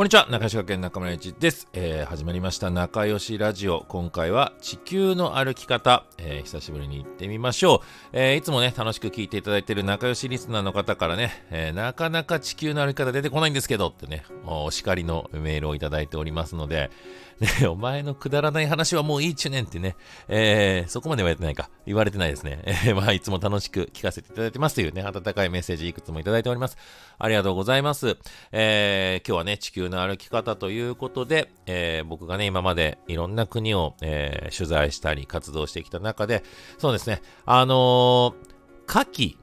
こんにちは、中吉学園中村一です、えー始まりました仲良しラジオ。今回は地球の歩き方、えー久しぶりに行ってみましょう、えーいつもね、楽しく聞いていただいている仲良しリスナーの方からね、えなかなか地球の歩き方出てこないんですけどってね、おお叱りのメールをいただいておりますので、ね、お前のくだらない話はもういいちゅねんってね、えそこまで言われてないか、言われてないですね。え まあ、いつも楽しく聞かせていただいてますというね、温かいメッセージいくつもいただいております。ありがとうございます。え今日はね、地球の歩き方ということで、えー僕がね、今までいろんな国を、えー取材したり活動してきた中で、そうですね、あのー、牡蠣、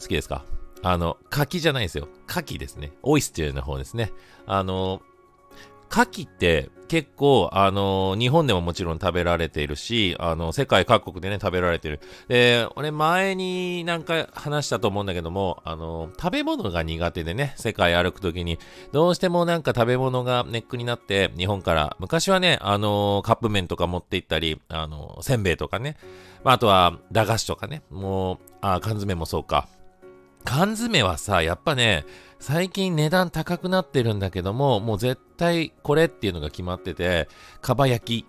好きですか？あの、牡蠣じゃないですよ。牡蠣ですね。オイステルの方ですね。あの牡蠣って結構、あの日本でももちろん食べられているし、あの、世界各国でね、食べられている。で、俺前になんか話したと思うんだけども、あの食べ物が苦手でね、世界歩くときに、どうしてもなんか食べ物がネックになって、日本から、昔はね、あのカップ麺とか持って行ったり、あのせんべいとかね、まあ、あとは、駄菓子とかね、もう、あ、缶詰もそうか。缶詰はさ、やっぱね、最近値段高くなってるんだけども、もう絶対これっていうのが決まってて、かば焼き。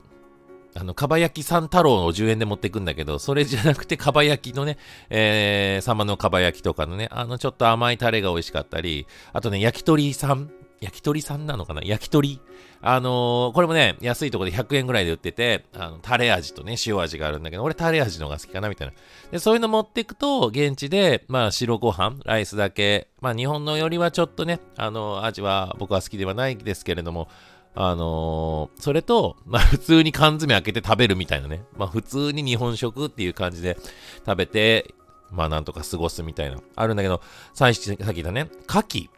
あの、かば焼き三太郎を10円で持ってくんだけど、それじゃなくてかば焼きのね、えー、様のかば焼きとかのね、あのちょっと甘いタレが美味しかったり、あとね、焼き鳥さん焼き鳥さんなのかな？焼き鳥？あのーこれもね、安いとこで100円ぐらいで売ってて、あの、タレ味とね、塩味があるんだけど、俺タレ味の方が好きかな、みたいな。で、そういうの持っていくと、現地で、まあ、白ご飯、ライスだけ、まあ、日本のよりはちょっとね、あの、味は僕は好きではないですけれども、あのーそれと、まあ、普通に缶詰開けて食べるみたいなね。まあ、普通に日本食っていう感じで食べて、まあ、なんとか過ごすみたいな、あるんだけど、さっきさっき言ったね、牡蠣。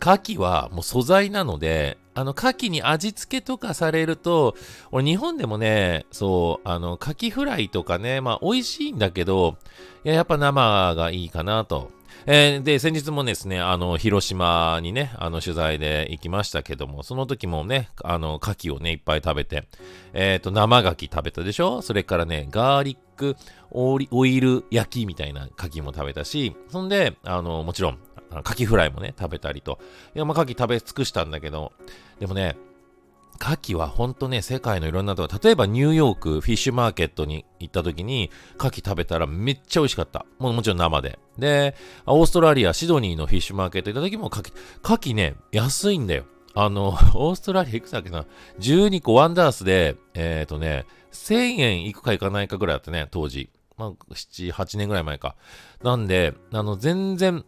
牡蠣はもう素材なので、あの、牡蠣に味付けとかされると、俺日本でもね、そう、あの、牡蠣フライとかね、まあ美味しいんだけど、いや、やっぱ生がいいかなと。えーで、先日もですね、あの、広島にね、あの、取材で行きましたけども、その時もね、あの、牡蠣をね、いっぱい食べて、えっ、と、生牡蠣食べたでしょ？それからね、ガーリックオイル焼きみたいな牡蠣も食べたし、そんで、あの、もちろん、あの牡蠣フライもね、食べたりと。いや、まあ、牡蠣食べ尽くしたんだけど、でもね、牡蠣はほんとね、世界のいろんなとこ、例えばニューヨークフィッシュマーケットに行った時に、牡蠣食べたらめっちゃ美味しかった。ももちろん生で。で、オーストラリア、シドニーのフィッシュマーケット行った時も牡蠣、牡蠣ね、安いんだよ。あの、オーストラリアいくつだっけな ?12 個ワンダースで、えっ、ー、とね、1000円いくかいかないかぐらいだったね、当時。まあ、7、8年ぐらい前か。なんで、あの、全然、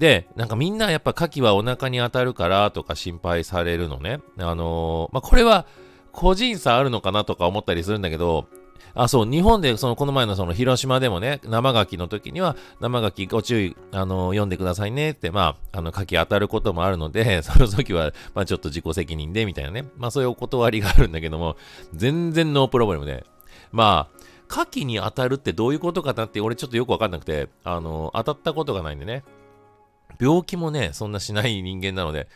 で、なんかみんなやっぱ牡蠣はお腹に当たるからとか心配されるのね。あのーまあ、これは個人差あるのかなとか思ったりするんだけど、あ、そう、日本で、その、この前のその、広島でもね、生牡蠣の時には、生牡蠣ご注意、あの、読んでくださいねって、まあ、あの、牡蠣当たることもあるので、その時は、まあ、ちょっと自己責任で、みたいなね。まあ、そういうお断りがあるんだけども、全然ノープロブレムで。まあ、牡蠣に当たるってどういうことかなって、俺ちょっとよくわかんなくて、あの、当たったことがないんでね。病気もね、そんなしない人間なので、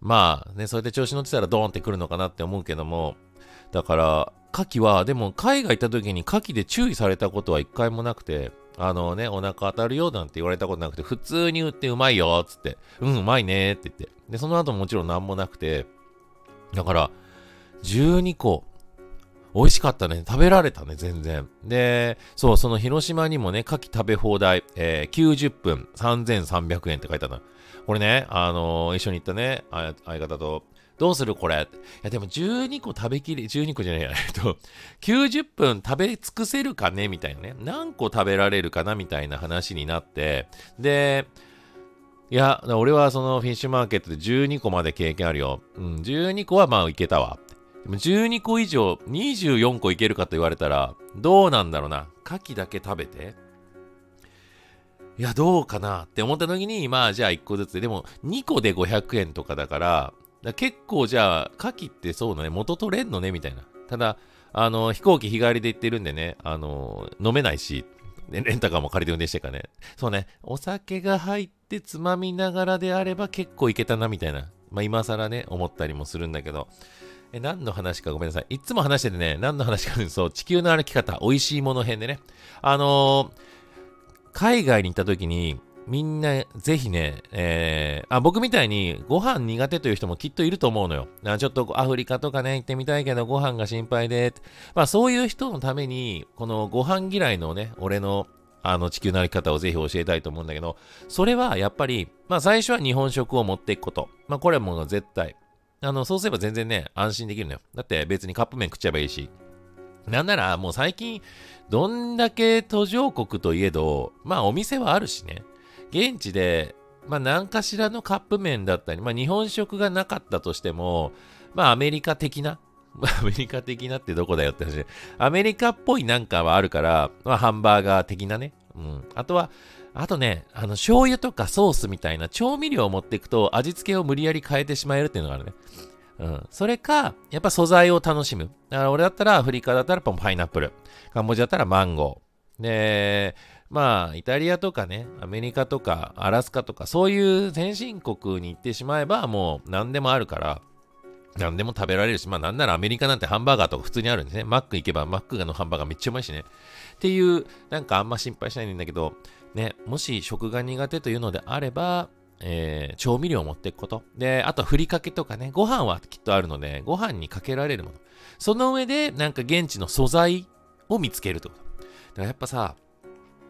まあね、そうやって調子乗ってたらドーンってくるのかなって思うけども、だから、牡蠣は、でも海外行った時に牡蠣で注意されたことは一回もなくて、あのね、お腹当たるよなんて言われたことなくて、普通に売ってうまいよっつって、うん、うまいねって言って。で、その後ももちろん何もなくて、だから、12個、美味しかったね。食べられたね、全然。で、そう、その広島にもね、牡蠣食べ放題、えー90分3300円って書いてあった。これね、あのー一緒に行ったね、相方と、どうするこれ？いや、でも12個食べきり、12個じゃないや、えっと、90分食べ尽くせるかね？みたいなね。何個食べられるかな？みたいな話になって、で、いや、俺はそのフィッシュマーケットで12個まで経験あるよ。うん、12個はまあいけたわ。でも12個以上、24個いけるかと言われたら、どうなんだろうな。牡蠣だけ食べていや、どうかなって思った時に、まあじゃあ1個ずつで、でも2個で500円とかだから、から結構じゃあ、牡蠣ってそうだね、元取れんのねみたいな。ただ、あの、飛行機日帰りで行ってるんでね、あの、飲めないし、レンタカーも借りて運転してからね。そうね、お酒が入ってつまみながらであれば結構いけたなみたいな。まあ今更ね、思ったりもするんだけど。え、何の話かごめんなさい。いつも話しててね、何の話か、そう、地球の歩き方、美味しいもの編でね。あのー海外に行った時に、みんな、ぜひね、えー、あ、僕みたいにご飯苦手という人もきっといると思うのよ。ちょっとアフリカとかね、行ってみたいけどご飯が心配で。まあそういう人のために、このご飯嫌いのね、俺のあの地球の歩き方をぜひ教えたいと思うんだけど、それはやっぱり、まあ最初は日本食を持っていくこと。まあこれはもう絶対。あの、そうすれば全然ね、安心できるのよ。だって別にカップ麺食っちゃえばいいし。なんならもう最近、どんだけ途上国といえど、まあお店はあるしね。現地で、まあ何かしらのカップ麺だったり、まあ日本食がなかったとしても、まあアメリカ的な、アメリカ的なってどこだよって話。アメリカっぽいなんかはあるから、まあハンバーガー的なね。うん。あとは、あとね、あの、醤油とかソースみたいな調味料を持っていくと味付けを無理やり変えてしまえるっていうのがあるね。うん。それか、やっぱ素材を楽しむ。だから俺だったらアフリカだったらパイナップル。カンボジアだったらマンゴー。で、まあ、イタリアとかね、アメリカとか、アラスカとか、そういう先進国に行ってしまえば、もう何でもあるから、何でも食べられるし、まあなんならアメリカなんてハンバーガーとか普通にあるんですね。マック行けばマックのハンバーガーめっちゃうまいしね。っていう、なんかあんま心配しないんだけど、ね、もし食が苦手というのであれば、えー、調味料を持っていくこと。で、あとふりかけとかね、ご飯はきっとあるので、ご飯にかけられるもの。その上で、なんか現地の素材を見つけるってこと。だからやっぱさ、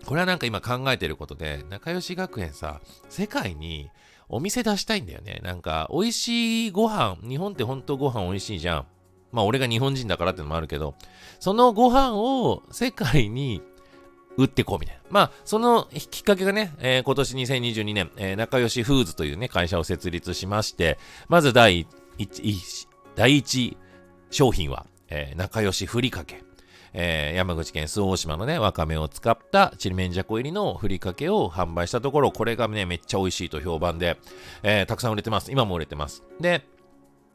これはなんか今考えてることで、仲良し学園さ、世界にお店出したいんだよね。なんか、美味しいご飯、日本って本当ご飯美味しいじゃん。まあ俺が日本人だからってのもあるけど、そのご飯を世界に売ってこうみたいな。まあ、そのきっかけがね、えー、今年2022年、えー、仲良しフーズというね、会社を設立しまして、まず第一、第一商品は、えー、仲良しふりかけ。えー、山口県周防大島のね、わかめを使ったちりめんじゃこ入りのふりかけを販売したところ、これがね、めっちゃ美味しいと評判で、えー、たくさん売れてます。今も売れてます。で、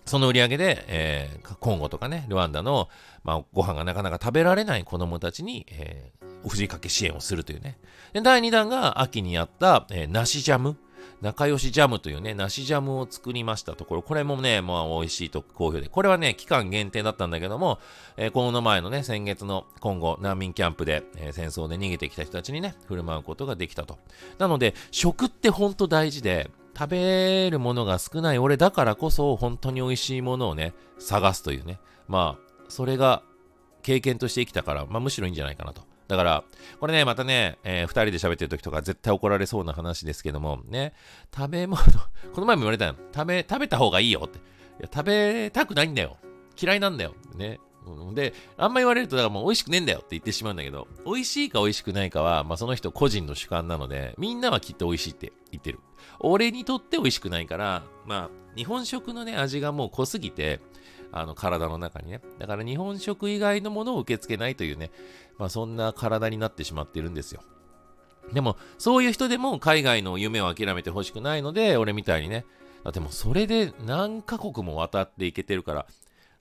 その売り上げで、えー、コンゴとかね、ルワンダの、まあ、ご飯がなかなか食べられない子供たちに、えー、ふりかけ支援をするというね。で、第2弾が秋にやった、えー、梨ジャム。仲良しジャムというね、梨ジャムを作りましたところ、これもね、まあ美味しいと好評で、これはね、期間限定だったんだけども、えー、この前のね、先月の今後難民キャンプで、えー、戦争で逃げてきた人たちにね、振る舞うことができたと。なので、食ってほんと大事で、食べるものが少ない俺だからこそ本当に美味しいものをね、探すというね。まあ、それが経験として生きたから、まあむしろいいんじゃないかなと。だから、これね、またね、えー、二人で喋ってる時とか絶対怒られそうな話ですけども、ね、食べ物、この前も言われたよ。食べ、食べた方がいいよって。いや、食べたくないんだよ。嫌いなんだよ。ね。で、あんま言われると、だからもう美味しくねえんだよって言ってしまうんだけど、美味しいか美味しくないかは、まあその人個人の主観なので、みんなはきっと美味しいって言ってる。俺にとって美味しくないから、まあ、日本食のね、味がもう濃すぎて、あの、体の中にね。だから日本食以外のものを受け付けないというね、まあそんな体になってしまってるんですよ。でも、そういう人でも海外の夢を諦めてほしくないので、俺みたいにね、だってもうそれで何カ国も渡っていけてるから、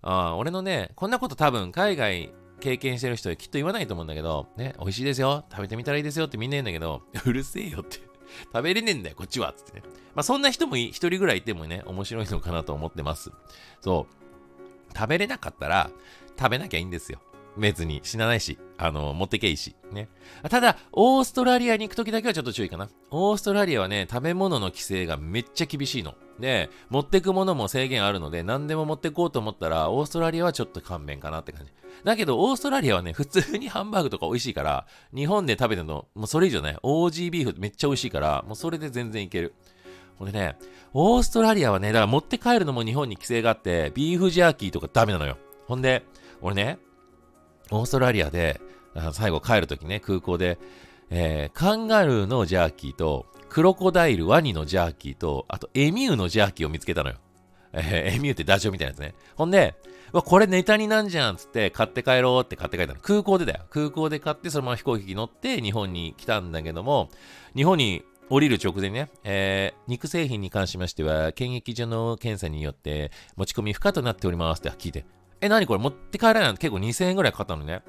あ俺のね、こんなこと多分海外経験してる人はきっと言わないと思うんだけど、ね、美味しいですよ、食べてみたらいいですよってみんな言うんだけど、うるせえよって 食べれねえんだよ、こっちはつってね。まあそんな人も一人ぐらいいてもね、面白いのかなと思ってます。そう。食べれなかったら、食べなきゃいいんですよ。別に死なないし、あの、持ってけいいし。ね。ただ、オーストラリアに行くときだけはちょっと注意かな。オーストラリアはね、食べ物の規制がめっちゃ厳しいの。で、持ってくものも制限あるので、何でも持ってこうと思ったら、オーストラリアはちょっと勘弁かなって感じ。だけど、オーストラリアはね、普通にハンバーグとか美味しいから、日本で食べてるの、もうそれ以上ね、オージービーフめっちゃ美味しいから、もうそれで全然いける。ほんでね、オーストラリアはね、だから持って帰るのも日本に規制があって、ビーフジャーキーとかダメなのよ。ほんで、俺ね、オーストラリアで、最後帰るときね、空港で、えー、カンガルーのジャーキーと、クロコダイル、ワニのジャーキーと、あとエミューのジャーキーを見つけたのよ。えー、エミューってダチョウみたいなやつね。ほんで、わ、これネタになんじゃんつって買って帰ろうって買って帰ったの。空港でだよ。空港で買ってそのまま飛行機に乗って日本に来たんだけども、日本に降りる直前ね、えー、肉製品に関しましては、検疫所の検査によって持ち込み不可となっておりますって聞いて、え、何これ？持って帰れないの？結構2000円ぐらいかかったのね。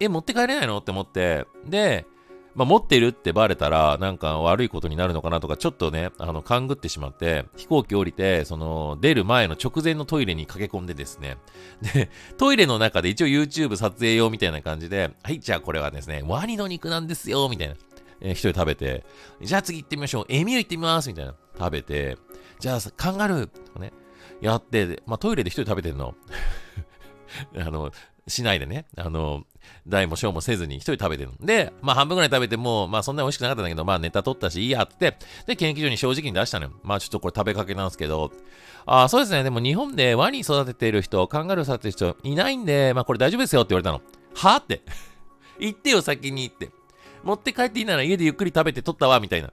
え、持って帰れないの？って思って、で、まあ、持ってるってバレたら、なんか悪いことになるのかなとか、ちょっとね、あの、勘ぐってしまって、飛行機降りて、その、出る前の直前のトイレに駆け込んでですね、で、トイレの中で一応 YouTube 撮影用みたいな感じで、はい、じゃあこれはですね、ワニの肉なんですよ、みたいな。えー、一人食べて、じゃあ次行ってみましょう。エミュー行ってみますみたいな。食べて、じゃあカンガルーとかね、やって、まあトイレで一人食べてるの。あの、しないでね、あの、大も小もせずに一人食べてるで、まあ半分ぐらい食べても、まあそんなに美味しくなかったんだけど、まあネタ取ったしいいやって、で、研究所に正直に出したのよ。まあちょっとこれ食べかけなんですけど、ああそうですね、でも日本でワニ育てている人、カンガルー育ててる人いないんで、まあこれ大丈夫ですよって言われたの。はあって。言ってよ、先に行って。持って帰っていいなら家でゆっくり食べて取ったわ、みたいな。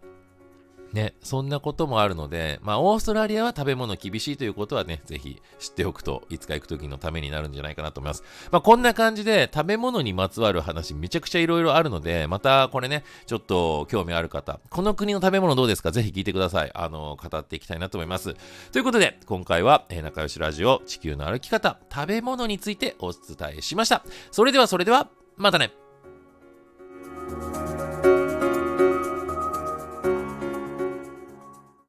ね、そんなこともあるので、まあ、オーストラリアは食べ物厳しいということはね、ぜひ知っておくと、いつか行く時のためになるんじゃないかなと思います。まあ、こんな感じで、食べ物にまつわる話、めちゃくちゃいろいろあるので、またこれね、ちょっと興味ある方、この国の食べ物どうですか？ぜひ聞いてください。あの、語っていきたいなと思います。ということで、今回は、えー、仲良しラジオ、地球の歩き方、食べ物についてお伝えしました。それではそれでは、またね